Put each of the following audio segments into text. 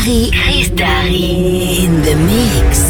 Darry. Chris Darry. In the mix.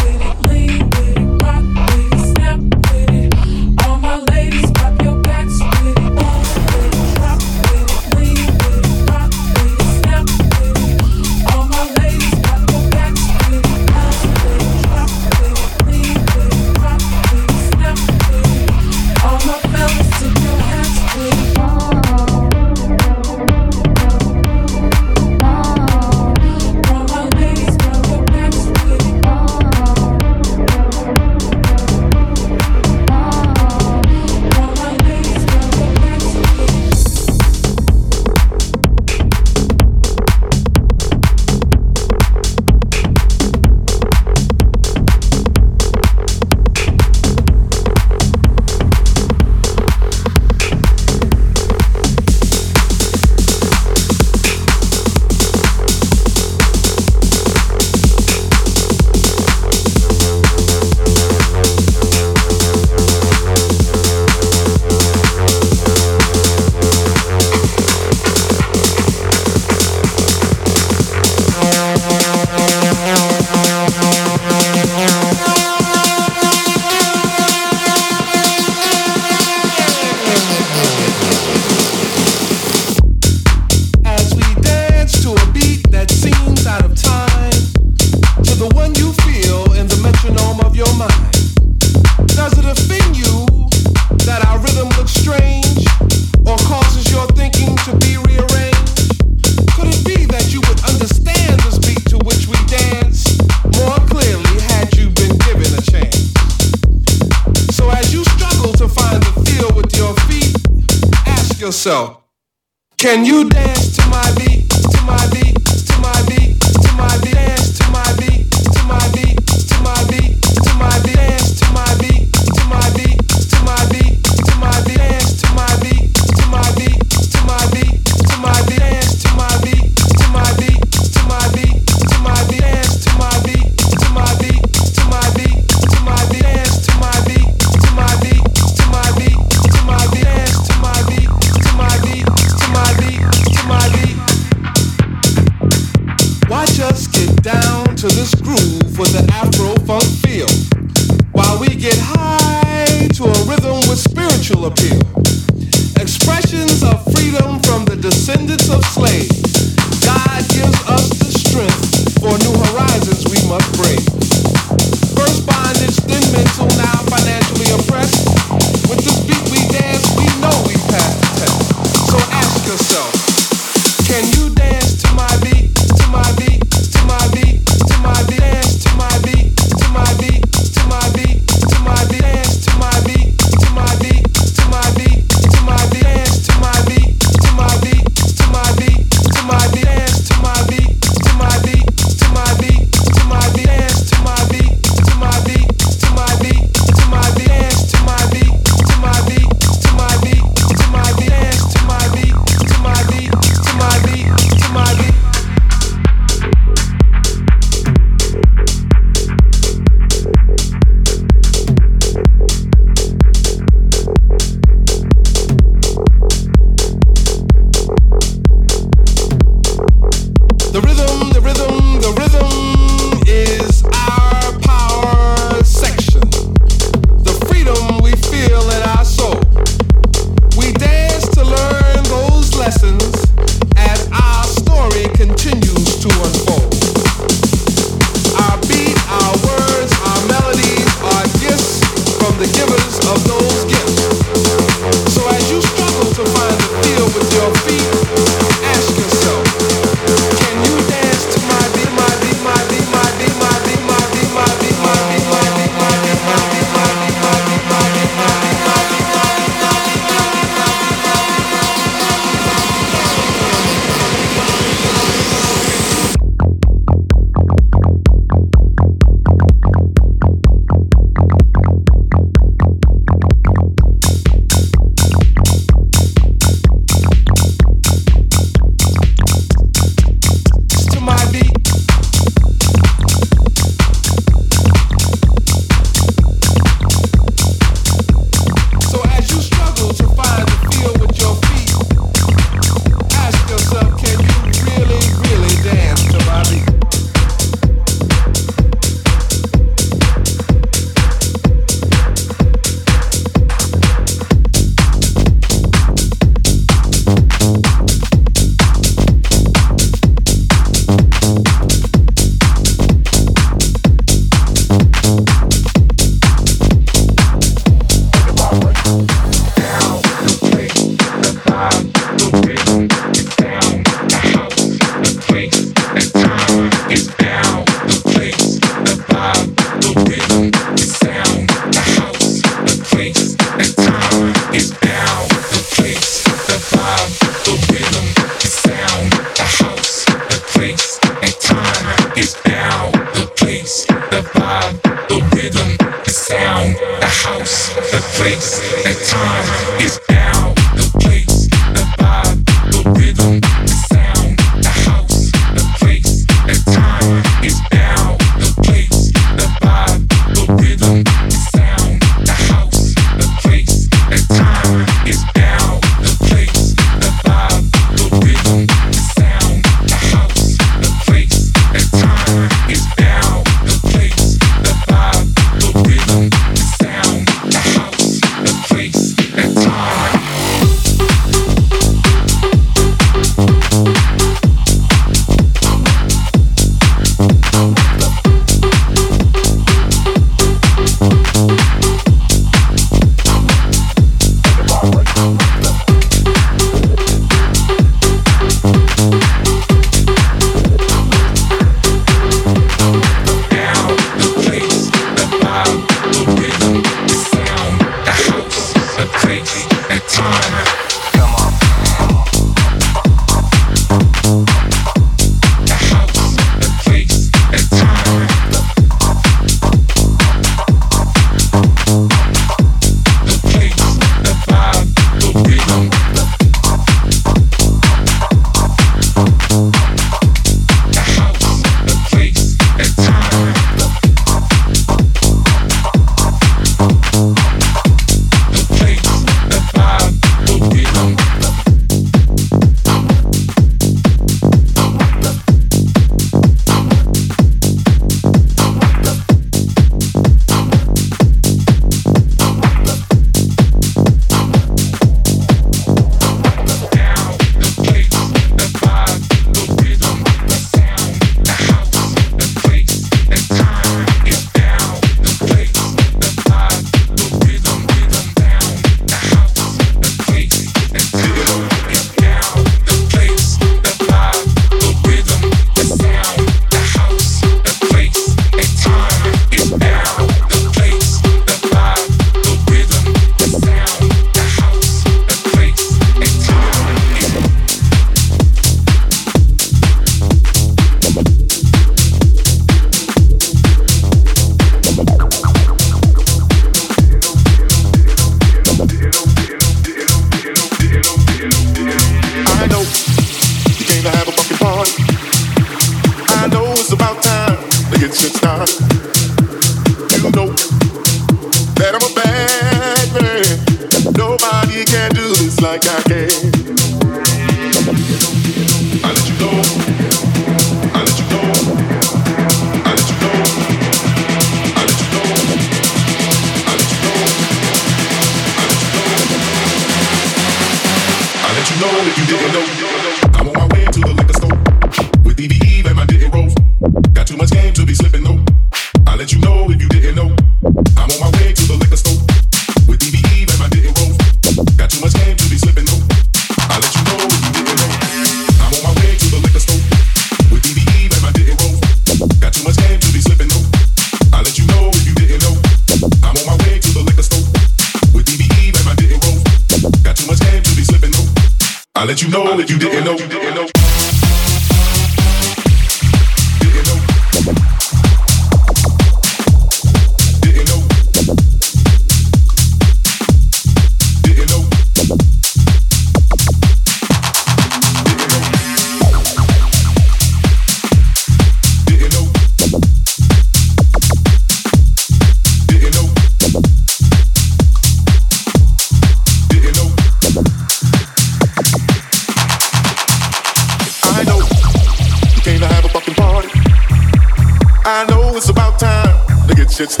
once it.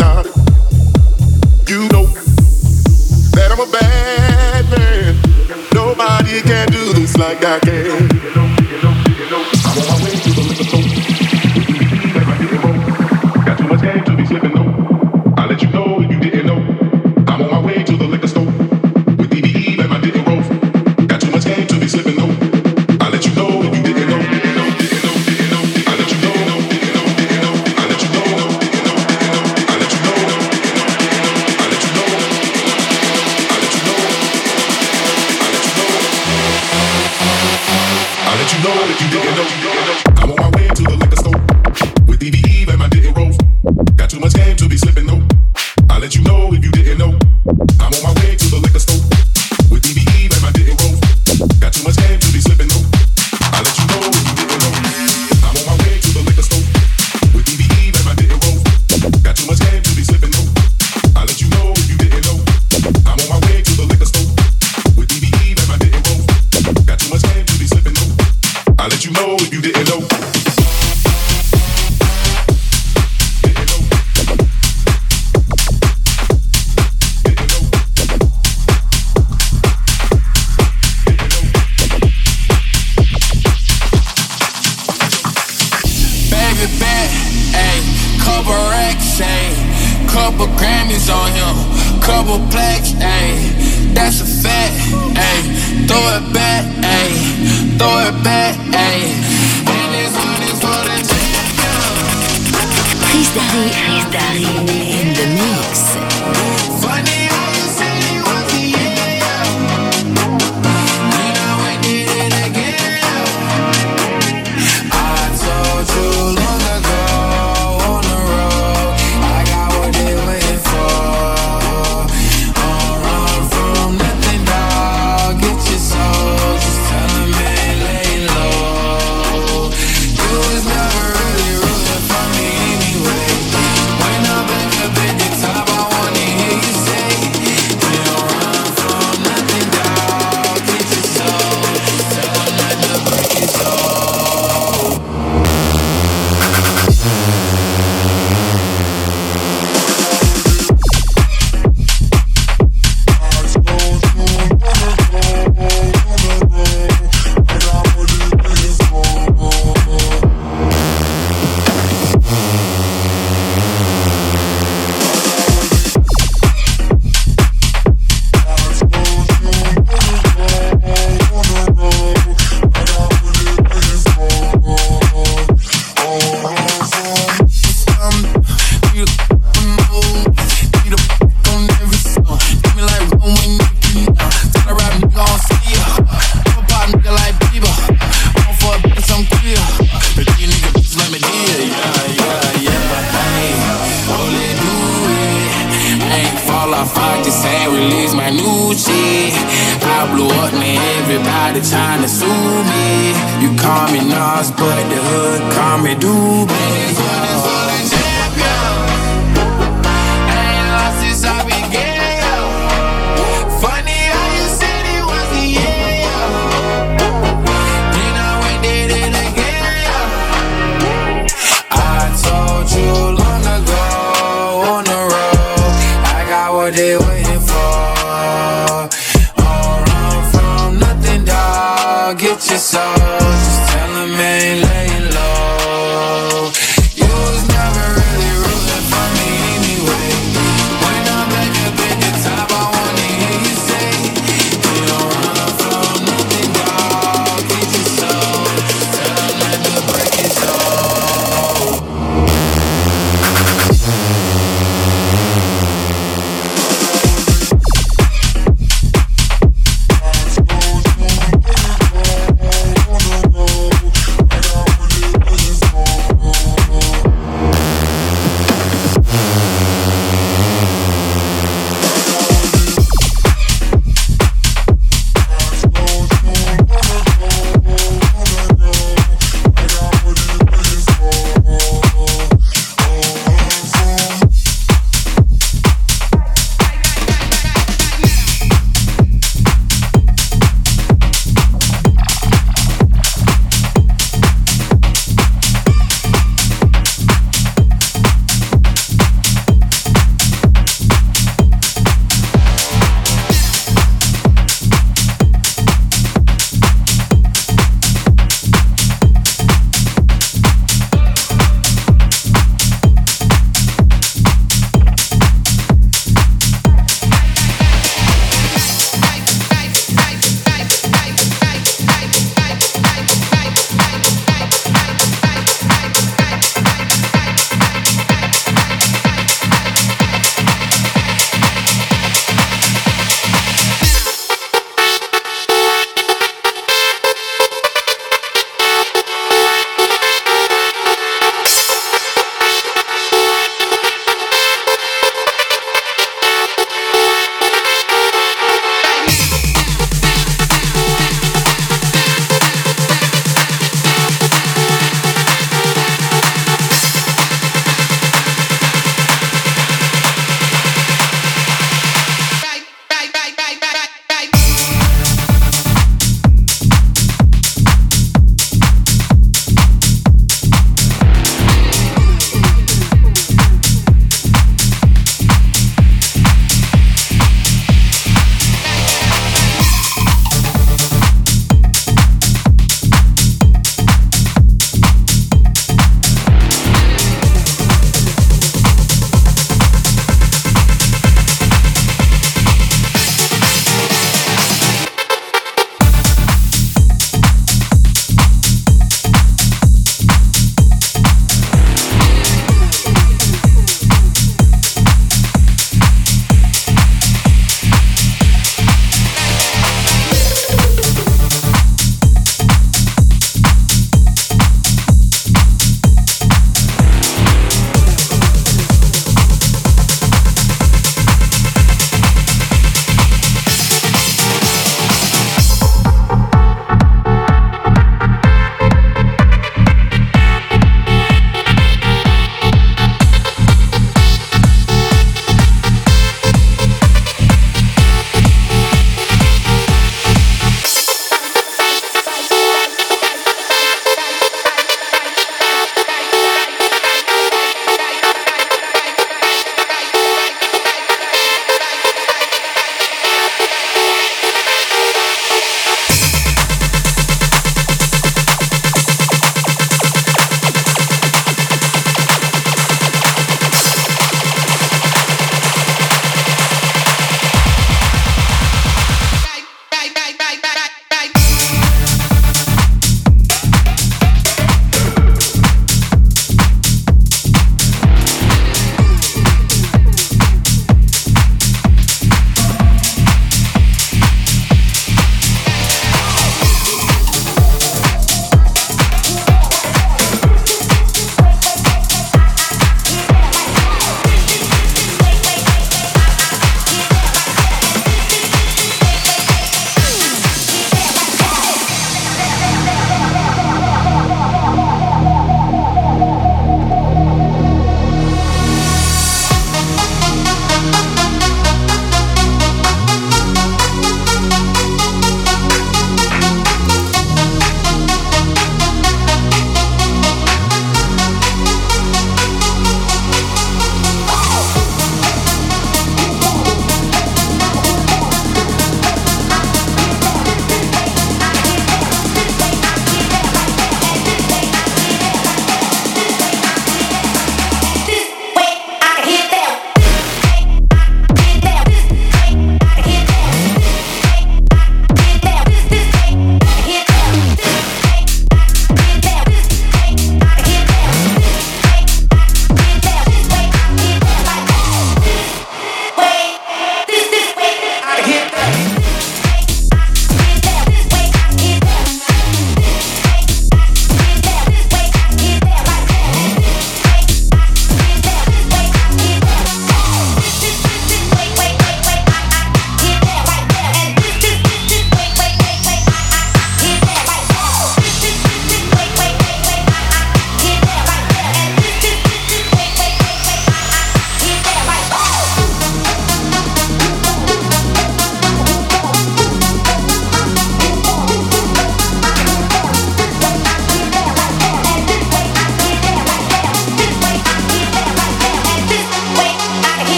You know that I'm a bad man. Nobody can do this like I can. I'm on my way to the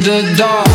underdog